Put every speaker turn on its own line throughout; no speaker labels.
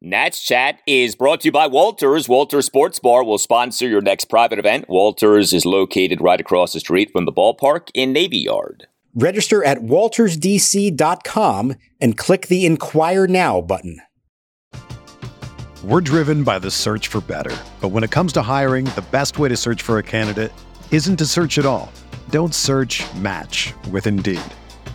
Nats Chat is brought to you by Walters. Walters Sports Bar will sponsor your next private event. Walters is located right across the street from the ballpark in Navy Yard.
Register at waltersdc.com and click the Inquire Now button.
We're driven by the search for better. But when it comes to hiring, the best way to search for a candidate isn't to search at all. Don't search match with Indeed.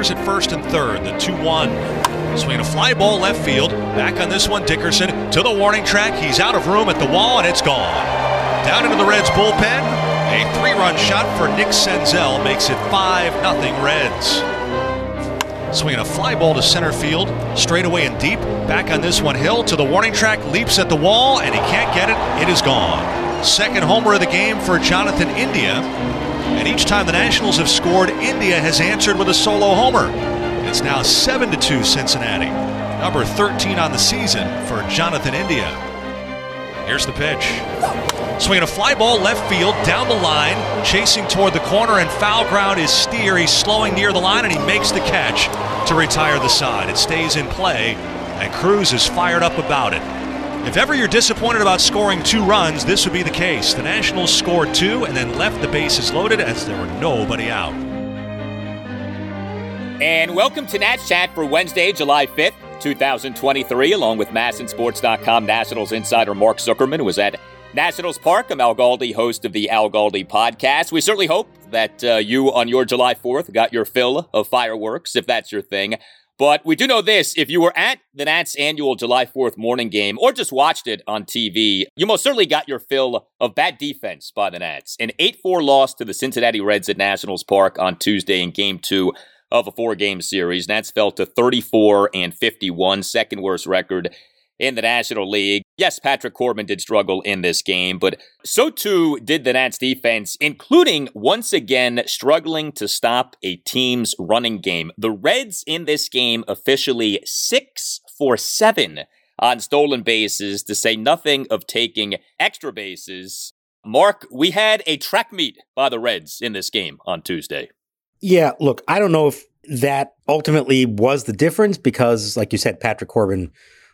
Runners at first and third, the 2 1. Swinging a fly ball left field. Back on this one, Dickerson to the warning track. He's out of room at the wall, and it's gone. Down into the Reds bullpen. A three run shot for Nick Senzel makes it 5 0 Reds. Swinging a fly ball to center field, straight away and deep. Back on this one, Hill to the warning track, leaps at the wall, and he can't get it. It is gone. Second homer of the game for Jonathan India. And each time the Nationals have scored, India has answered with a solo homer. It's now 7 2 Cincinnati. Number 13 on the season for Jonathan India. Here's the pitch. Swinging a fly ball left field down the line, chasing toward the corner, and foul ground is Steer. He's slowing near the line, and he makes the catch to retire the side. It stays in play, and Cruz is fired up about it. If ever you're disappointed about scoring two runs, this would be the case. The Nationals scored two and then left the bases loaded as there were nobody out.
And welcome to Nats Chat for Wednesday, July 5th, 2023, along with MASNsports.com Nationals insider Mark Zuckerman, was at Nationals Park. I'm Al Galdi, host of the Al Galdi podcast. We certainly hope that uh, you on your July 4th got your fill of fireworks, if that's your thing. But we do know this if you were at the Nats annual July 4th morning game or just watched it on TV, you most certainly got your fill of bad defense by the Nats. An 8 4 loss to the Cincinnati Reds at Nationals Park on Tuesday in game two of a four game series. Nats fell to 34 and 51, second worst record in the National League. Yes, Patrick Corbin did struggle in this game, but so too did the Nats defense, including once again struggling to stop a team's running game. The Reds in this game officially six for seven on stolen bases, to say nothing of taking extra bases. Mark, we had a track meet by the Reds in this game on Tuesday.
Yeah, look, I don't know if that ultimately was the difference because, like you said, Patrick Corbin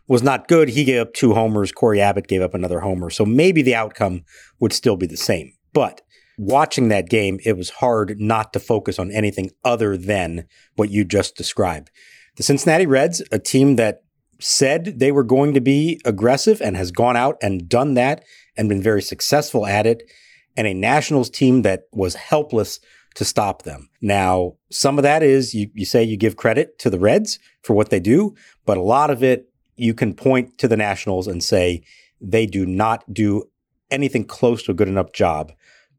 was not good. He gave up two homers. Cory Abbott gave up another homer. So maybe the outcome would still be the same. But watching that game, it was hard not to focus on anything other than what you just described. The Cincinnati Reds, a team that said they were going to be aggressive and has gone out and done that and been very successful at it, and a Nationals team that was helpless to stop them. Now, some of that is you, you say you give credit to the Reds for what they do, but a lot of it you can point to the Nationals and say they do not do anything close to a good enough job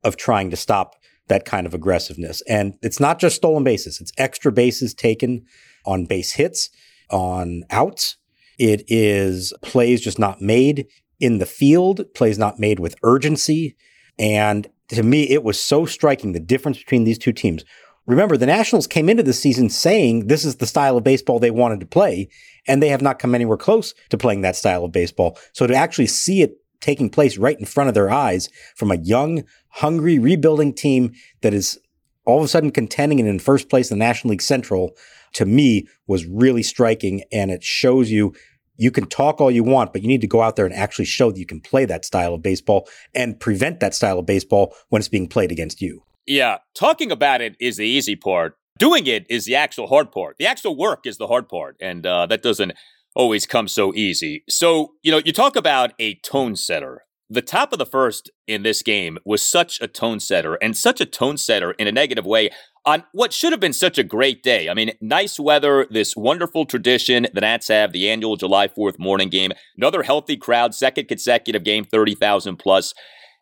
of trying to stop that kind of aggressiveness. And it's not just stolen bases, it's extra bases taken on base hits, on outs. It is plays just not made in the field, plays not made with urgency. And to me, it was so striking the difference between these two teams. Remember, the Nationals came into the season saying this is the style of baseball they wanted to play, and they have not come anywhere close to playing that style of baseball. So to actually see it taking place right in front of their eyes from a young, hungry, rebuilding team that is all of a sudden contending and in first place in the National League Central, to me was really striking. And it shows you you can talk all you want, but you need to go out there and actually show that you can play that style of baseball and prevent that style of baseball when it's being played against you.
Yeah, talking about it is the easy part. Doing it is the actual hard part. The actual work is the hard part. And uh, that doesn't always come so easy. So, you know, you talk about a tone setter. The top of the first in this game was such a tone setter and such a tone setter in a negative way on what should have been such a great day. I mean, nice weather, this wonderful tradition the Nats have, the annual July 4th morning game, another healthy crowd, second consecutive game, 30,000 plus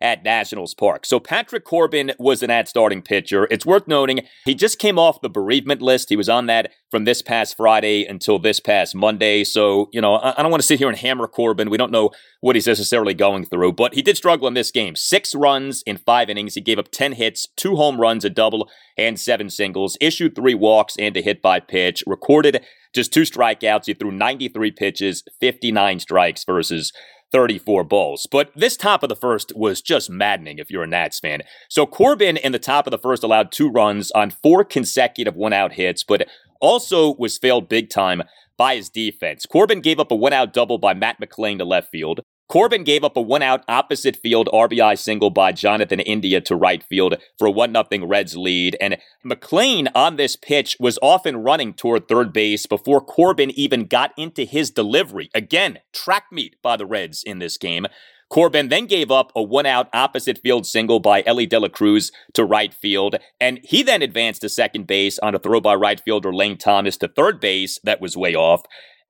at Nationals Park. So Patrick Corbin was an at starting pitcher. It's worth noting he just came off the bereavement list. He was on that from this past Friday until this past Monday. So, you know, I don't want to sit here and hammer Corbin. We don't know what he's necessarily going through, but he did struggle in this game. Six runs in five innings. He gave up 10 hits, two home runs, a double, and seven singles, issued three walks and a hit by pitch, recorded just two strikeouts. He threw 93 pitches, 59 strikes versus 34 balls. But this top of the first was just maddening if you're a Nats fan. So Corbin in the top of the first allowed two runs on four consecutive one out hits, but also was failed big time by his defense. Corbin gave up a one out double by Matt McLain to left field. Corbin gave up a one out opposite field RBI single by Jonathan India to right field for a 1 0 Reds lead. And McLain on this pitch was often running toward third base before Corbin even got into his delivery. Again, track meet by the Reds in this game. Corbin then gave up a one out opposite field single by Elly De La Cruz to right field, and he then advanced to second base on a throw by right fielder Lane Thomas to third base that was way off.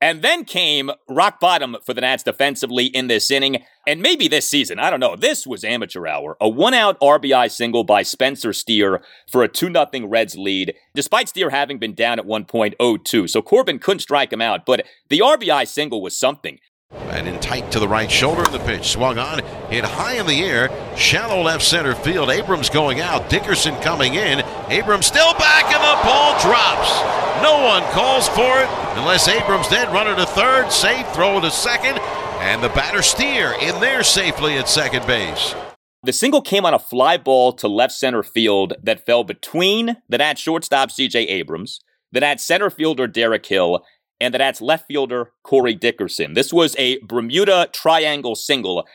And then came rock bottom for the Nats defensively in this inning, and maybe this season. I don't know. This was amateur hour. A one out RBI single by Spencer Steer for a 2 0 Reds lead, despite Steer having been down at 1.02. So Corbin couldn't strike him out, but the RBI single was something.
And in tight to the right shoulder, the pitch swung on, hit high in the air, shallow left center field. Abrams going out, Dickerson coming in. Abrams still back, and the ball drops. No one calls for it unless Abrams then runner to third, safe, throw to second, and the batter Steer in there safely at second base.
The single came on a fly ball to left center field that fell between the Nats shortstop CJ Abrams, the Nats center fielder Derek Hill, and that's left fielder Corey Dickerson. This was a Bermuda triangle single.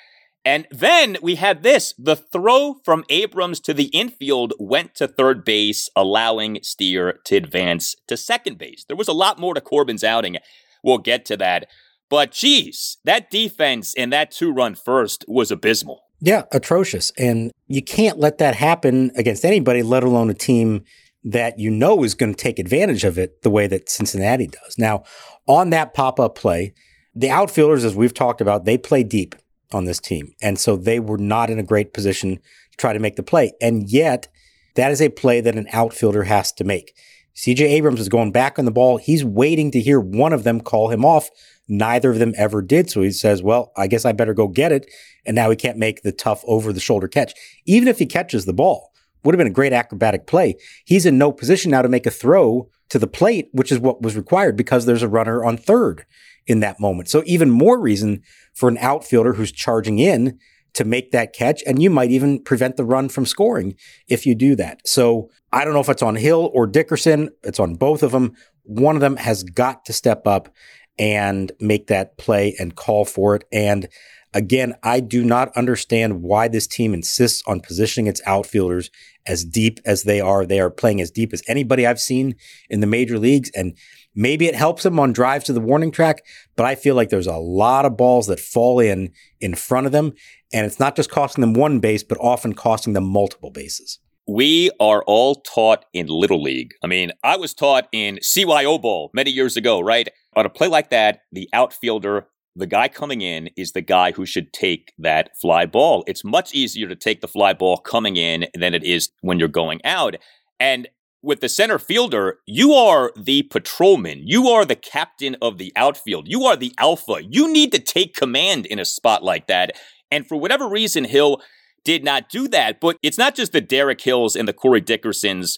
And then we had this the throw from Abrams to the infield went to third base, allowing Steer to advance to second base. There was a lot more to Corbin's outing. We'll get to that. But geez, that defense and that two run first was abysmal.
Yeah, atrocious. And you can't let that happen against anybody, let alone a team that you know is going to take advantage of it the way that Cincinnati does. Now, on that pop up play, the outfielders, as we've talked about, they play deep on this team. And so they were not in a great position to try to make the play. And yet, that is a play that an outfielder has to make. CJ Abrams is going back on the ball. He's waiting to hear one of them call him off. Neither of them ever did. So he says, Well, I guess I better go get it. And now he can't make the tough over the shoulder catch, even if he catches the ball would have been a great acrobatic play. He's in no position now to make a throw to the plate, which is what was required because there's a runner on third in that moment. So even more reason for an outfielder who's charging in to make that catch. And you might even prevent the run from scoring if you do that. So I don't know if it's on Hill or Dickerson. It's on both of them. One of them has got to step up and make that play and call for it. And Again, I do not understand why this team insists on positioning its outfielders as deep as they are. They are playing as deep as anybody I've seen in the major leagues. And maybe it helps them on drives to the warning track, but I feel like there's a lot of balls that fall in in front of them. And it's not just costing them one base, but often costing them multiple bases.
We are all taught in Little League. I mean, I was taught in CYO Bowl many years ago, right? On a play like that, the outfielder the guy coming in is the guy who should take that fly ball. It's much easier to take the fly ball coming in than it is when you're going out. And with the center fielder, you are the patrolman. You are the captain of the outfield. You are the alpha. You need to take command in a spot like that. And for whatever reason, Hill did not do that. But it's not just the Derek Hills and the Corey Dickersons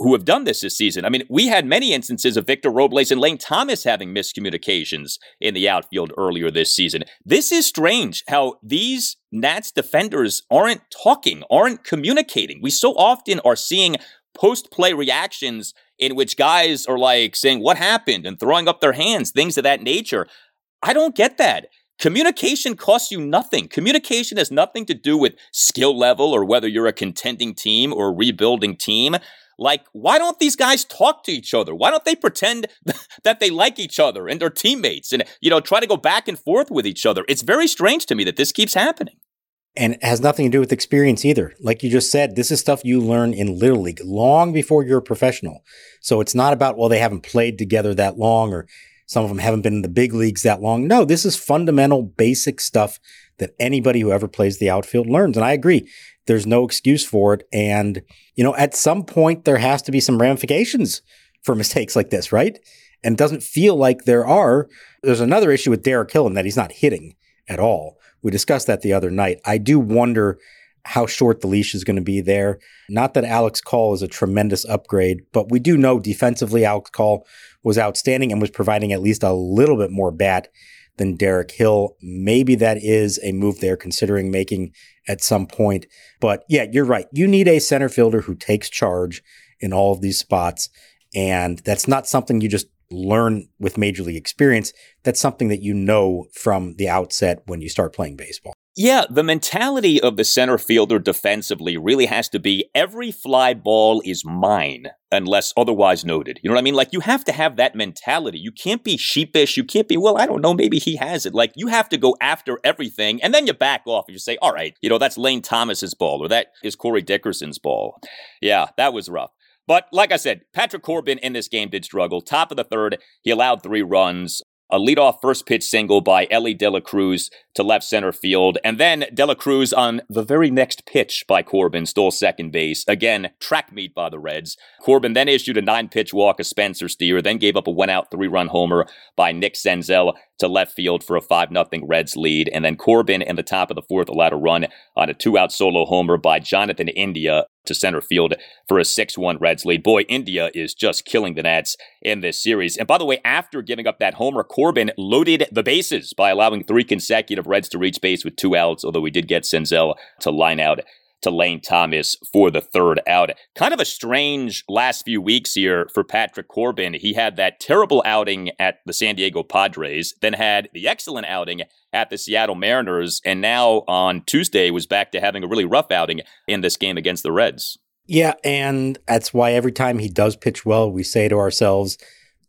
who have done this this season. I mean, we had many instances of Victor Robles and Lane Thomas having miscommunications in the outfield earlier this season. This is strange how these Nats defenders aren't talking, aren't communicating. We so often are seeing post play reactions in which guys are like saying, What happened? and throwing up their hands, things of that nature. I don't get that. Communication costs you nothing. Communication has nothing to do with skill level or whether you're a contending team or rebuilding team. like, why don't these guys talk to each other? Why don't they pretend that they like each other and their teammates and, you know, try to go back and forth with each other? It's very strange to me that this keeps happening.
And it has nothing to do with experience either. Like you just said, this is stuff you learn in Little League long before you're a professional. So it's not about, well, they haven't played together that long or some of them haven't been in the big leagues that long. No, this is fundamental, basic stuff that anybody who ever plays the outfield learns. And I agree. There's no excuse for it. And, you know, at some point, there has to be some ramifications for mistakes like this, right? And it doesn't feel like there are. There's another issue with Derek Hill in that he's not hitting at all. We discussed that the other night. I do wonder how short the leash is going to be there. Not that Alex Call is a tremendous upgrade, but we do know defensively Alex Call was outstanding and was providing at least a little bit more bat than Derek Hill. Maybe that is a move they're considering making at some point. But yeah, you're right. You need a center fielder who takes charge in all of these spots. And that's not something you just learn with major league experience. That's something that you know from the outset when you start playing baseball.
Yeah, the mentality of the center fielder defensively really has to be every fly ball is mine unless otherwise noted. You know what I mean? Like you have to have that mentality. You can't be sheepish. You can't be, well, I don't know, maybe he has it. Like you have to go after everything and then you back off and you say, all right, you know, that's Lane Thomas's ball or that is Corey Dickerson's ball. Yeah, that was rough. But like I said, Patrick Corbin in this game did struggle. Top of the third, he allowed three runs a leadoff first pitch single by Elly De La Cruz to left center field. And then De La Cruz on the very next pitch by Corbin stole second base. Again, track meet by the Reds. Corbin then issued a nine pitch walk of Spencer Steer, then gave up a one out three run homer by Nick Senzel to left field for a 5 0 Reds lead. And then Corbin in the top of the fourth allowed a run on a two out solo homer by Jonathan India to center field for a 6 1 Reds lead. Boy, India is just killing the Nats in this series. And by the way, after giving up that homer, Corbin loaded the bases by allowing three consecutive Reds to reach base with two outs, although we did get Senzel to line out to Lane Thomas for the third out. Kind of a strange last few weeks here for Patrick Corbin. He had that terrible outing at the San Diego Padres, then had the excellent outing at the Seattle Mariners, and now on Tuesday was back to having a really rough outing in this game against the Reds.
Yeah, and that's why every time he does pitch well, we say to ourselves,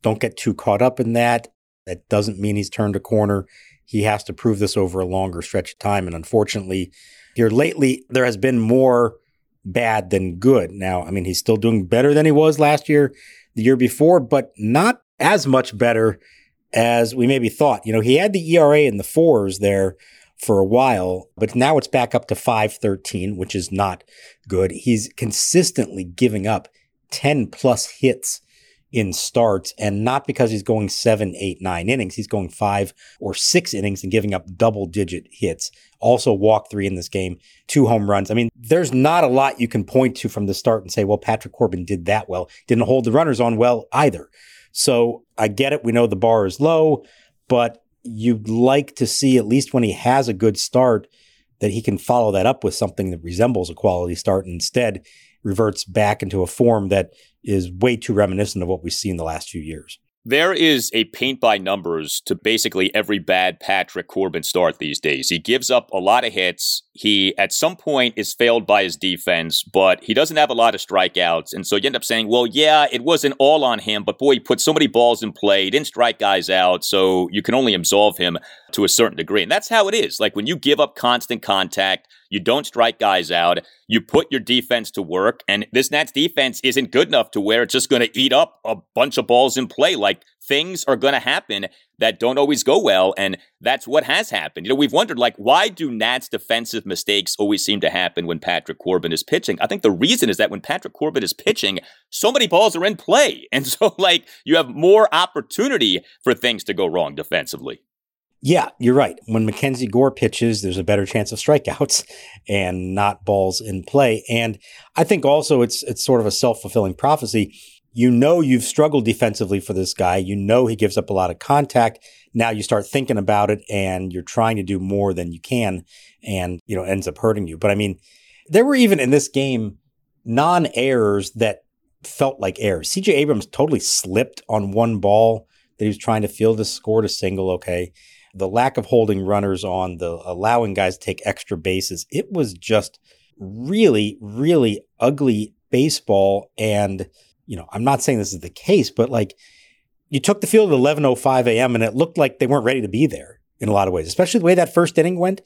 don't get too caught up in that. That doesn't mean he's turned a corner. He has to prove this over a longer stretch of time. And unfortunately, here lately, there has been more bad than good. Now, I mean, he's still doing better than he was last year, the year before, but not as much better as we maybe thought. You know, he had the ERA in the fours there for a while, but now it's back up to 513, which is not good. He's consistently giving up 10 plus hits in starts, and not because he's going seven, eight, nine innings. He's going five or six innings and giving up double digit hits. Also, walk three in this game, two home runs. I mean, there's not a lot you can point to from the start and say, well, Patrick Corbin did that well. Didn't hold the runners on well either. So I get it. We know the bar is low, but you'd like to see, at least when he has a good start, that he can follow that up with something that resembles a quality start instead reverts back into a form that is way too reminiscent of what we've seen the last few years.
There is a paint by numbers to basically every bad Patrick Corbin start these days. He gives up a lot of hits. He, at some point, is failed by his defense, but he doesn't have a lot of strikeouts. And so you end up saying, well, yeah, it wasn't all on him, but boy, he put so many balls in play. He didn't strike guys out. So you can only absolve him to a certain degree. And that's how it is. Like when you give up constant contact, you don't strike guys out. You put your defense to work. And this Nats defense isn't good enough to where it's just going to eat up a bunch of balls in play. Like things are going to happen that don't always go well. And that's what has happened. You know, we've wondered, like, why do Nats defensive mistakes always seem to happen when Patrick Corbin is pitching? I think the reason is that when Patrick Corbin is pitching, so many balls are in play. And so, like, you have more opportunity for things to go wrong defensively.
Yeah, you're right. When Mackenzie Gore pitches, there's a better chance of strikeouts and not balls in play. And I think also it's it's sort of a self-fulfilling prophecy. You know you've struggled defensively for this guy. You know he gives up a lot of contact. Now you start thinking about it and you're trying to do more than you can and you know ends up hurting you. But I mean, there were even in this game non-errors that felt like errors. CJ Abrams totally slipped on one ball that he was trying to field a score a single, okay the lack of holding runners on, the allowing guys to take extra bases, it was just really, really ugly baseball. And, you know, I'm not saying this is the case, but like you took the field at 11.05 a.m. and it looked like they weren't ready to be there in a lot of ways, especially the way that first inning went.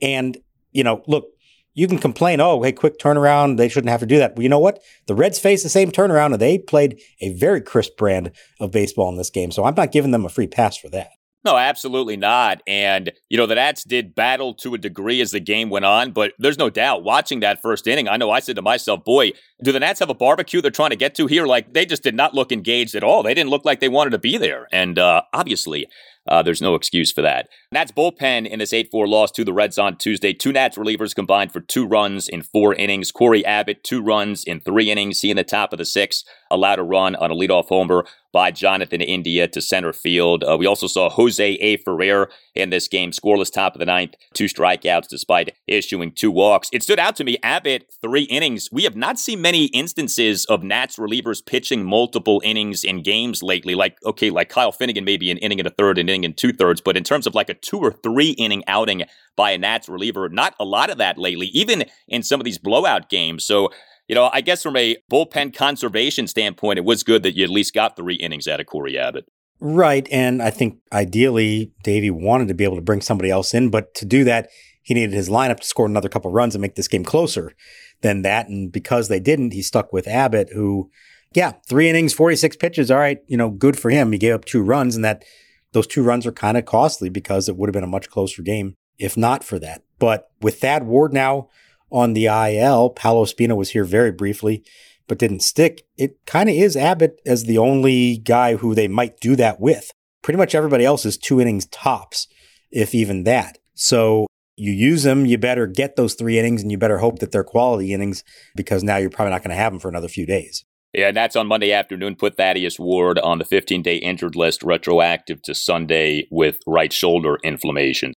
And, you know, look, you can complain, oh, hey, quick turnaround. They shouldn't have to do that. Well, you know what? The Reds faced the same turnaround and they played a very crisp brand of baseball in this game. So I'm not giving them a free pass for that.
No, absolutely not. And, you know, the Nats did battle to a degree as the game went on, but there's no doubt watching that first inning, I know I said to myself, boy, do the Nats have a barbecue they're trying to get to here? Like, they just did not look engaged at all. They didn't look like they wanted to be there. And uh, obviously, uh, there's no excuse for that. Nats bullpen in this 8 4 loss to the Reds on Tuesday. Two Nats relievers combined for two runs in four innings. Cory Abbott, two runs in three innings. He in the top of the six, allowed a run on a leadoff homer by Jonathan India to center field. Uh, we also saw Jose A. Ferrer in this game, scoreless top of the ninth, two strikeouts despite issuing two walks. It stood out to me, Abbott, three innings. We have not seen many instances of Nats relievers pitching multiple innings in games lately. Like, okay, like Kyle Finnegan, maybe an inning and a third, an inning and two thirds, but in terms of like a two or three inning outing by a Nats reliever, not a lot of that lately, even in some of these blowout games. So, you know, I guess from a bullpen conservation standpoint, it was good that you at least got three innings out of Cory Abbott.
Right. And I think ideally Davey wanted to be able to bring somebody else in, but to do that, he needed his lineup to score another couple runs and make this game closer than that. And because they didn't, he stuck with Abbott, who, yeah, three innings, 46 pitches. All right. You know, good for him. He gave up two runs and that those two runs are kind of costly because it would have been a much closer game if not for that. But with Thad Ward now on the IL. Paolo Espino was here very briefly, but didn't stick. It kind of is Abbott as the only guy who they might do that with. Pretty much everybody else is two innings tops, if even that. So you use them, you better get those three innings and you better hope that they're quality innings because now you're probably not going to have them for another few days.
Yeah, and that's on Monday afternoon. Put Thaddeus Ward on the 15 day injured list, retroactive to Sunday with right shoulder inflammation.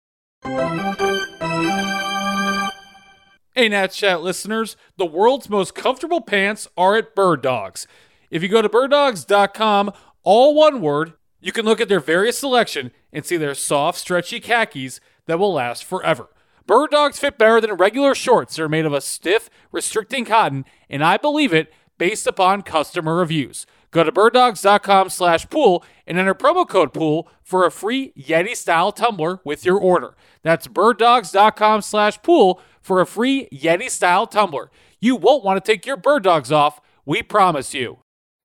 Hey, Nats Chat listeners, the world's most comfortable pants are at Bird Dogs. If you go to birddogs.com, all one word, you can look at their various selection and see their soft, stretchy khakis that will last forever. Bird Dogs fit better than regular shorts. They're made of a stiff, restricting cotton, and I believe it based upon customer reviews. Go to birddogs.com slash pool and enter promo code pool for a free Yeti style tumbler with your order. That's birddogs.com slash pool for a free Yeti style tumbler. You won't want to take your bird dogs off, we promise you.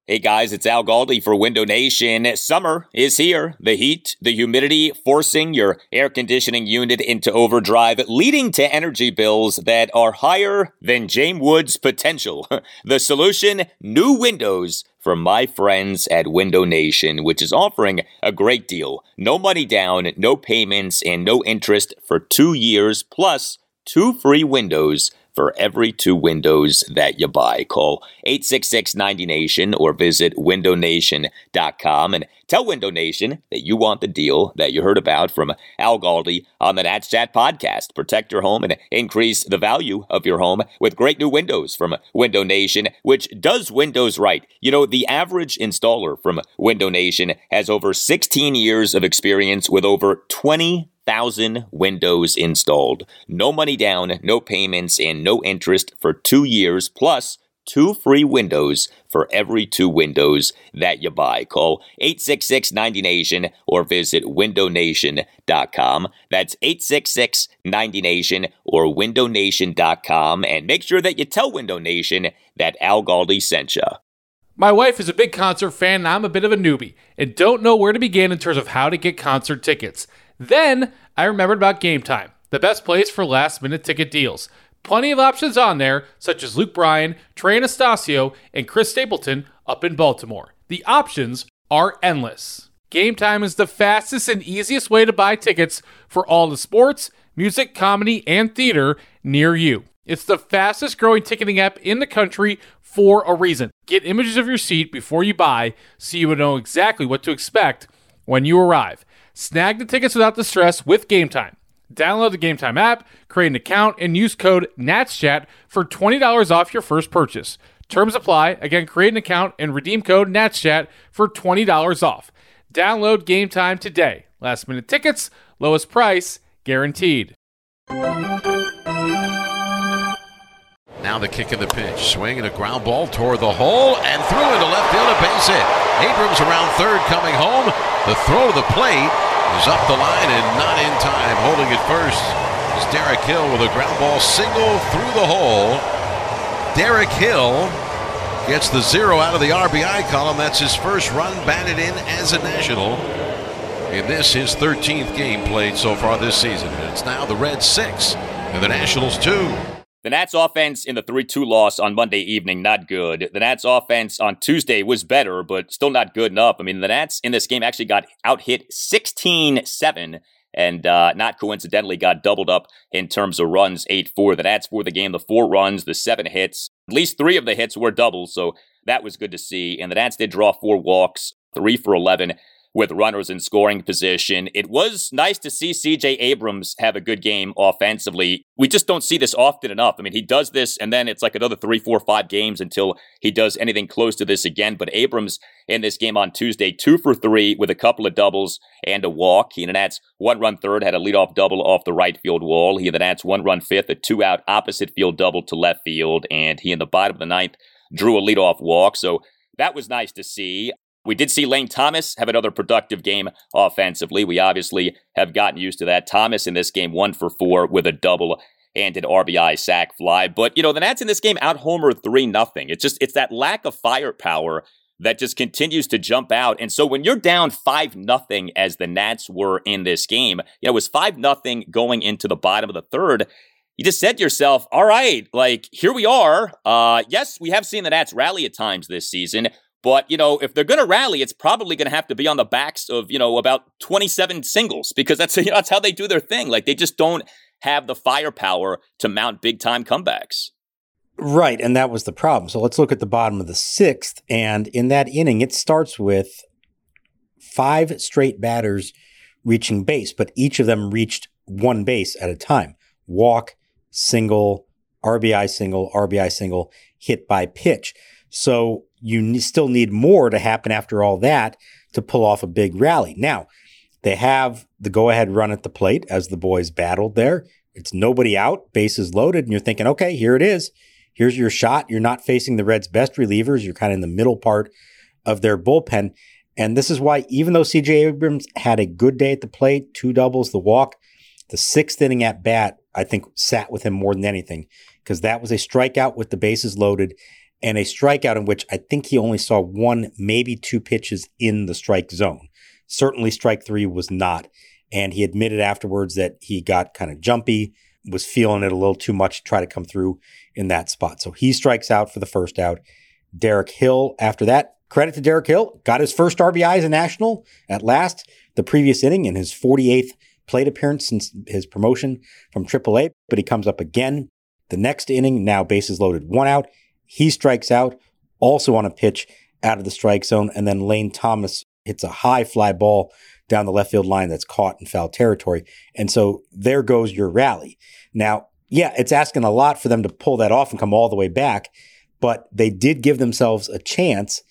Hey guys, it's Al Galdi for Window Nation. Summer is here. The heat, the humidity forcing your air conditioning unit into overdrive, leading to energy bills that are higher than James Wood's potential. the solution new windows from my friends at Window Nation, which is offering a great deal. No money down, no payments, and no interest for two years, plus two free windows for every two windows that you buy. Call 866-90Nation or visit windownation.com and tell Window Nation that you want the deal that you heard about from Al Galdi on the Nats Chat podcast. Protect your home and increase the value of your home with great new windows from Window Nation, which does windows right. You know, the average installer from Window Nation has over 16 years of experience with over 20 thousand windows installed. No money down, no payments, and no interest for two years, plus two free windows for every two windows that you buy. Call 866 90 Nation or visit windownation.com. That's 866 90 Nation or windownation.com. And make sure that you tell Window Nation that Al Galdi sent you.
My wife is a big concert fan, and I'm a bit of a newbie and don't know where to begin in terms of how to get concert tickets. Then I remembered about Game Time, the best place for last minute ticket deals. Plenty of options on there, such as Luke Bryan, Trey Anastasio, and Chris Stapleton up in Baltimore. The options are endless. Game Time is the fastest and easiest way to buy tickets for all the sports, music, comedy, and theater near you. It's the fastest growing ticketing app in the country for a reason. Get images of your seat before you buy so you will know exactly what to expect when you arrive. Snag the tickets without the stress with Game Time. Download the Game Time app, create an account, and use code NATSCHAT for $20 off your first purchase. Terms apply. Again, create an account and redeem code NATSCHAT for $20 off. Download Game Time today. Last minute tickets, lowest price, guaranteed.
Now the kick of the pitch. Swing and a ground ball toward the hole and through into left field. A base hit. Abrams around third coming home. The throw to the plate is up the line and not in time. Holding it first is Derek Hill with a ground ball single through the hole. Derek Hill gets the zero out of the RBI column. That's his first run batted in as a national. In this, his 13th game played so far this season. And it's now the Reds six and the Nationals two.
The Nats offense in the 3 2 loss on Monday evening, not good. The Nats offense on Tuesday was better, but still not good enough. I mean, the Nats in this game actually got out hit 16 7 and uh, not coincidentally got doubled up in terms of runs 8 4. The Nats for the game, the four runs, the seven hits. At least three of the hits were doubles, so that was good to see. And the Nats did draw four walks, three for 11 with runners in scoring position. It was nice to see CJ Abrams have a good game offensively. We just don't see this often enough. I mean, he does this and then it's like another three, four, five games until he does anything close to this again. But Abrams in this game on Tuesday, two for three with a couple of doubles and a walk. He and the Nats one run third, had a leadoff double off the right field wall. He and the Nats one run fifth, a two out opposite field double to left field. And he in the bottom of the ninth drew a leadoff walk. So that was nice to see. We did see Lane Thomas have another productive game offensively. We obviously have gotten used to that. Thomas in this game, one for four with a double and an RBI sac fly. But, you know, the Nats in this game out homer 3 nothing. It's just, it's that lack of firepower that just continues to jump out. And so when you're down 5 nothing as the Nats were in this game, you know, it was 5 nothing going into the bottom of the third. You just said to yourself, all right, like here we are. Uh, yes, we have seen the Nats rally at times this season. But, you know, if they're going to rally, it's probably going to have to be on the backs of, you know, about 27 singles because that's, you know, that's how they do their thing. Like they just don't have the firepower to mount big time comebacks.
Right. And that was the problem. So let's look at the bottom of the sixth. And in that inning, it starts with five straight batters reaching base, but each of them reached one base at a time walk, single, RBI single, RBI single, hit by pitch. So you still need more to happen after all that to pull off a big rally. Now, they have the go ahead run at the plate as the boys battled there. It's nobody out, bases loaded, and you're thinking, okay, here it is. Here's your shot. You're not facing the Reds' best relievers. You're kind of in the middle part of their bullpen. And this is why, even though CJ Abrams had a good day at the plate, two doubles, the walk, the sixth inning at bat, I think, sat with him more than anything because that was a strikeout with the bases loaded and a strikeout in which I think he only saw one, maybe two pitches in the strike zone. Certainly, strike three was not. And he admitted afterwards that he got kind of jumpy, was feeling it a little too much to try to come through in that spot. So he strikes out for the first out. Derek Hill, after that, credit to Derek Hill, got his first RBI as a national at last, the previous inning in his 48th plate appearance since his promotion from AAA, but he comes up again. The next inning, now bases loaded, one out. He strikes out also on a pitch out of the strike zone. And then Lane Thomas hits a high fly ball down the left field line that's caught in foul territory. And so there goes your rally. Now, yeah, it's asking a lot for them to pull that off and come all the way back, but they did give themselves a chance.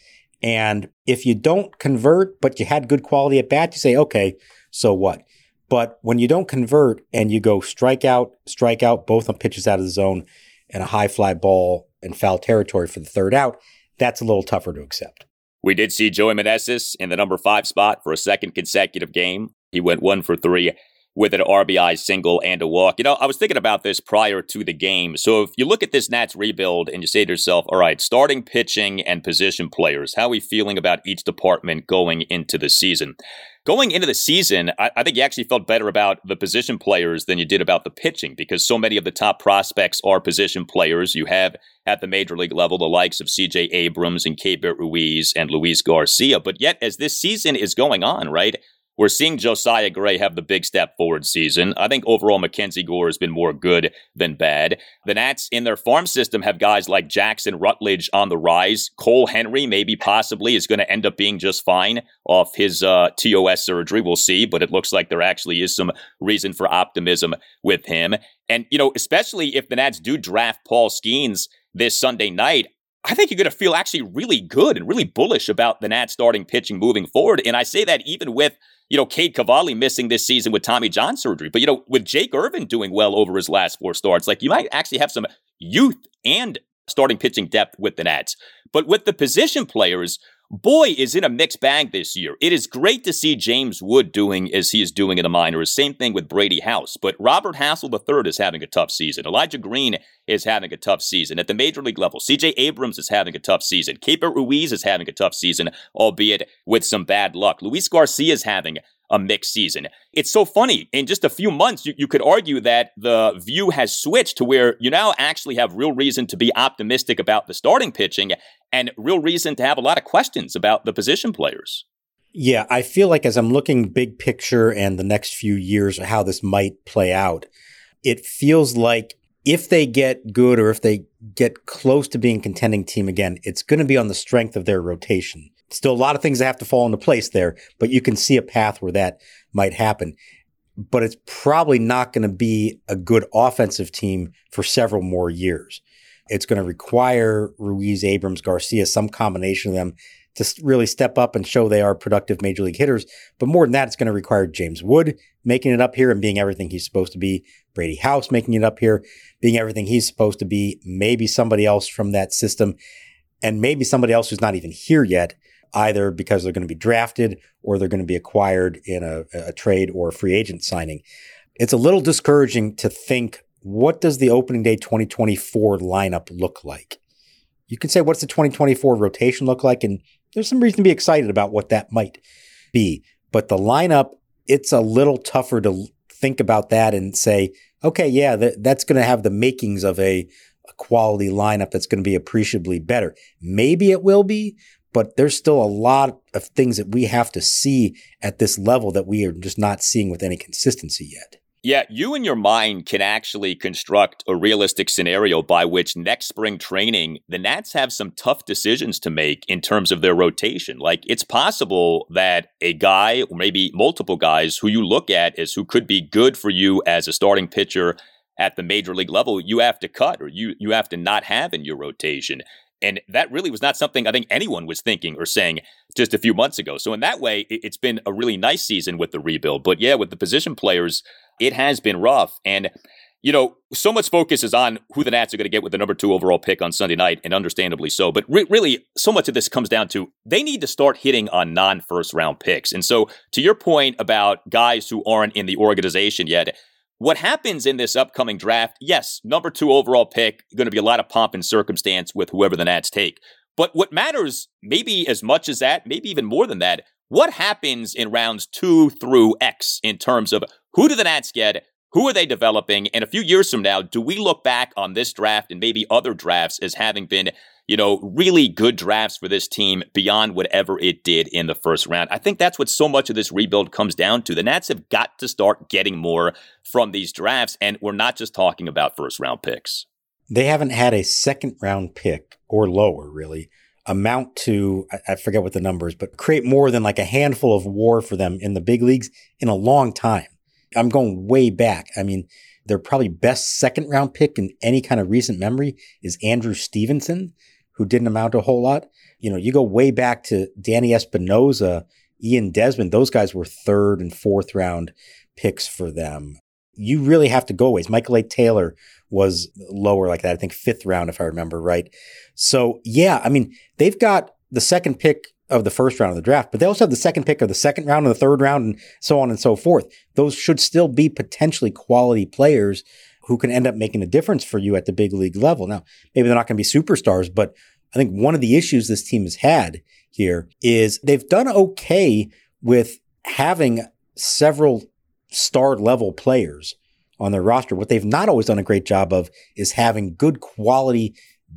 And if you don't convert, but you had good quality at bat, you say, okay, so what? But when you don't convert and you go strike out, strike out, both on pitches out of the zone and a high fly ball in foul territory for the third out, that's a little tougher to accept.
We did see Joey Meneses in the number five spot for a second consecutive game. He went one for three with an RBI single and a walk. You know, I was thinking about this prior to the game. So if you look at this Nats rebuild and you say to yourself, all right, starting pitching and position players, how are we feeling about each department going into the season? Going into the season, I, I think you actually felt better about the position players than you did about the pitching because so many of the top prospects are position players. You have at the major league level the likes of CJ Abrams and Keibert Ruiz and Luis Garcia. But yet, as this season is going on, right, we're seeing Josiah Gray have the big step forward season. I think overall Mackenzie Gore has been more good than bad. The Nats in their farm system have guys like Jackson Rutledge on the rise. Cole Henry, maybe possibly, is going to end up being just fine off his uh, TOS surgery. We'll see, but it looks like there actually is some reason for optimism with him. And, you know, especially if the Nats do draft Paul Skenes this Sunday night, I think you're going to feel actually really good and really bullish about the Nats starting pitching moving forward. And I say that even with, you know, Cade Cavalli missing this season with Tommy John surgery. But, you know, with Jake Irvin doing well over his last four starts, like you might actually have some youth and starting pitching depth with the Nats. But with the position players, boy is in a mixed bag this year. It is great to see James Wood doing as he is doing in the minors. Same thing with Brady House. But Robert Hassell III is having a tough season. Elijah Green is having a tough season. At the major league level, CJ Abrams is having a tough season. Keibert Ruiz is having a tough season, albeit with some bad luck. Luis Garcia is having a mixed season. It's so funny. In just a few months, you, you could argue that the view has switched to where you now actually have real reason to be optimistic about the starting pitching and real reason to have a lot of questions about the position players.
Yeah, I feel like as I'm looking big picture and the next few years, how this might play out, it feels like if they get good or if they get close to being contending team again, it's going to be on the strength of their rotation. Still a lot of things that have to fall into place there, but you can see a path where that might happen. But it's probably not going to be a good offensive team for several more years. It's going to require Ruiz, Abrams, Garcia, some combination of them to really step up and show they are productive major league hitters. But more than that, it's going to require James Wood making it up here and being everything he's supposed to be, Brady House making it up here, being everything he's supposed to be, maybe somebody else from that system, and maybe somebody else who's not even here yet either because they're going to be drafted or they're going to be acquired in a, a trade or a free agent signing. It's a little discouraging to think what does the opening day 2024 lineup look like? You can say, what's the 2024 rotation look like? And there's some reason to be excited about what that might be. But the lineup, it's a little tougher to think about that and say, okay, yeah, that, that's going to have the makings of a, a quality lineup that's going to be appreciably better. Maybe it will be, but there's still a lot of things that we have to see at this level that we are just not seeing with any consistency yet.
Yeah, you and your mind can actually construct a realistic scenario by which next spring training, the Nats have some tough decisions to make in terms of their rotation. Like, it's possible that a guy, or maybe multiple guys, who you look at as who could be good for you as a starting pitcher at the major league level, you have to cut or you, you have to not have in your rotation. And that really was not something I think anyone was thinking or saying just a few months ago. So, in that way, it's been a really nice season with the rebuild. But yeah, with the position players, it has been rough. And, you know, so much focus is on who the Nats are going to get with the number two overall pick on Sunday night, and understandably so. But re- really, so much of this comes down to they need to start hitting on non first round picks. And so, to your point about guys who aren't in the organization yet, what happens in this upcoming draft, yes, number two overall pick, going to be a lot of pomp and circumstance with whoever the Nats take. But what matters, maybe as much as that, maybe even more than that, what happens in rounds two through X in terms of who do the Nats get? Who are they developing? And a few years from now, do we look back on this draft and maybe other drafts as having been you know, really good drafts for this team beyond whatever it did in the first round. I think that's what so much of this rebuild comes down to. The Nats have got to start getting more from these drafts, and we're not just talking about first round picks.
They haven't had a second round pick or lower, really, amount to, I forget what the numbers, but create more than like a handful of WAR for them in the big leagues in a long time. I'm going way back. I mean, their probably best second round pick in any kind of recent memory is Andrew Stevenson who didn't amount to a whole lot. You know, you go way back to Danny Espinosa, Ian Desmond, those guys were third and fourth round picks for them. You really have to go ways. Michael A. Taylor was lower like that, I think fifth round, if I remember right. So, yeah, I mean, they've got the second pick of the first round of the draft, but they also have the second pick of the second round and the third round and so on and so forth. Those should still be potentially quality players who can end up making a difference for you at the big league level. Now, maybe they're not going to be superstars, but I think one of the issues this team has had here is they've done okay with having several star level players on their roster. What they've not always done a great job of is having good quality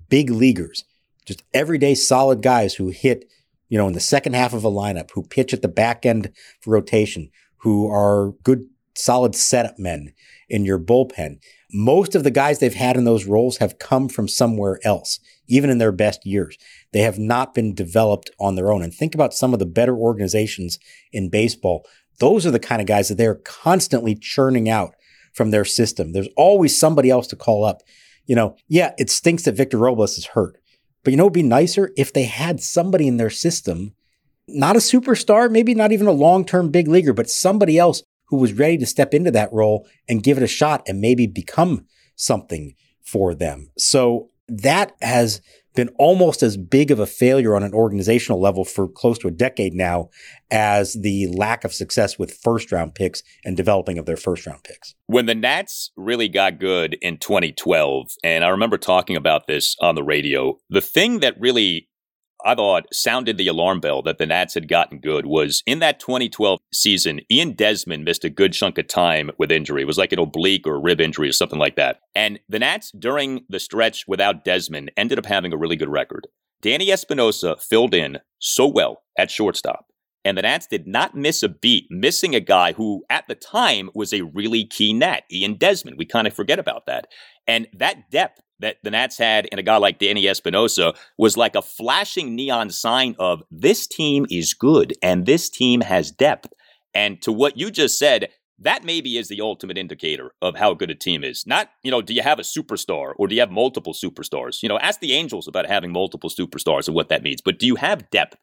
big leaguers, just everyday solid guys who hit, you know, in the second half of a lineup, who pitch at the back end for rotation, who are good solid setup men in your bullpen. Most of the guys they've had in those roles have come from somewhere else, even in their best years. They have not been developed on their own. And think about some of the better organizations in baseball. Those are the kind of guys that they're constantly churning out from their system. There's always somebody else to call up. You know, yeah, it stinks that Victor Robles is hurt, But you know, it'd be nicer if they had somebody in their system, not a superstar, maybe not even a long term big leaguer, but somebody else who was ready to step into that role and give it a shot and maybe become something for them. So that has been almost as big of a failure on an organizational level for close to a decade now as the lack of success with first round picks and developing of their first round picks.
When the Nats really got good in 2012, and I remember talking about this on the radio, the thing that really I thought sounded the alarm bell that the Nats had gotten good was in that 2012 season, Ian Desmond missed a good chunk of time with injury. It was like an oblique or rib injury or something like that. And the Nats, during the stretch without Desmond, ended up having a really good record. Danny Espinosa filled in so well at shortstop. And the Nats did not miss a beat, missing a guy who at the time was a really key Nat, Ian Desmond. We kind of forget about that. And that depth that the Nats had in a guy like Danny Espinosa was like a flashing neon sign of this team is good and this team has depth. And to what you just said, that maybe is the ultimate indicator of how good a team is. Not, you know, do you have a superstar or do you have multiple superstars? You know, ask the Angels about having multiple superstars and what that means. But do you have depth?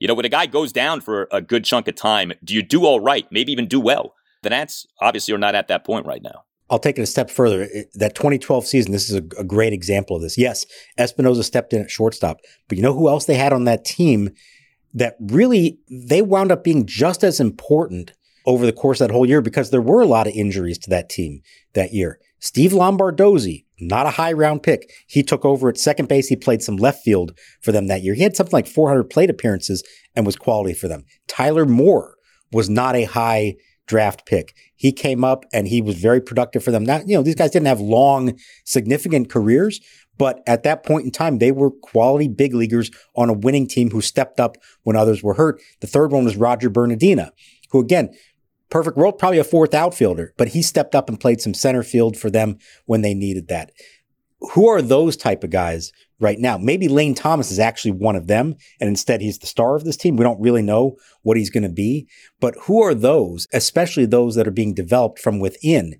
You know, when a guy goes down for a good chunk of time, do you do all right? Maybe even do well? The Nats obviously are not at that point right now.
I'll take it a step further. that 2012 season, this is a, a, great example of this. Yes, Espinosa stepped in at shortstop, but you know who else they had on that team that really they wound up being just as important over the course of that whole year because there were a lot of injuries to that team that year. Steve Lombardozzi, not a high round pick. He took over at second base. He played some left field for them that year. He had something like 400 plate appearances and was quality for them. Tyler Moore was not a high draft pick. He came up and he was very productive for them. Not, you know, these guys didn't have long, significant careers, but at that point in time, they were quality big leaguers on a winning team who stepped up when others were hurt. The third one was Roger Bernadina, who again, perfect world, probably a fourth outfielder, but he stepped up and played some center field for them when they needed that. Who are those type of guys right now. Maybe Lane Thomas is actually one of them, and instead he's the star of this team. We don't really know what he's going to be, but who are those, especially those that are being developed from within?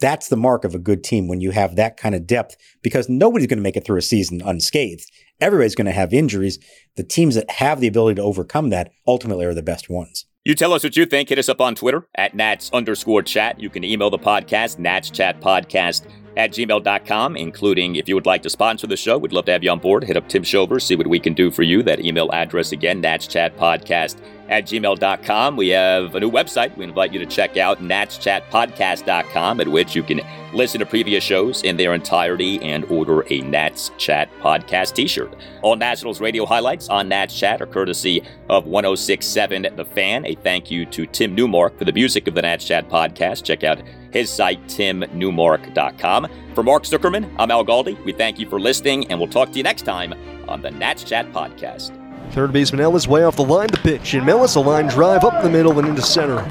That's the mark of a good team when you have that kind of depth because nobody's going to make it through a season unscathed. Everybody's going to have injuries. The teams that have the ability to overcome that ultimately are the best ones.
You tell us what you think. Hit us up on Twitter at Nats underscore chat. You can email the podcast, Nats Chat Podcast at gmail.com, including if you would like to sponsor the show. We'd love to have you on board. Hit up Tim Shover, see what we can do for you. That email address again, natschatpodcast at gmail.com. We have a new website we invite you to check out, natschatpodcast.com, at which you can listen to previous shows in their entirety and order a Nats Chat podcast t shirt. All Nationals radio highlights on Nats Chat are courtesy of 1067 The Fan. A thank you to Tim Newmark for the music of the Nats Chat podcast. Check out his site, timnewmark.com. For Mark Zuckerman, I'm Al Galdi. We thank you for listening, and we'll talk to you next time on the Nats Chat Podcast.
Third baseman Ellis way off the line to pitch, and Millis a line drive up the middle and into center.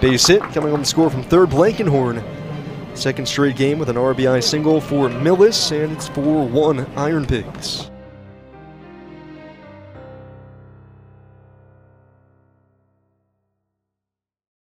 Base hit coming on the score from third Blankenhorn. Second straight game with an RBI single for Millis, and it's 4 1 Iron Pigs.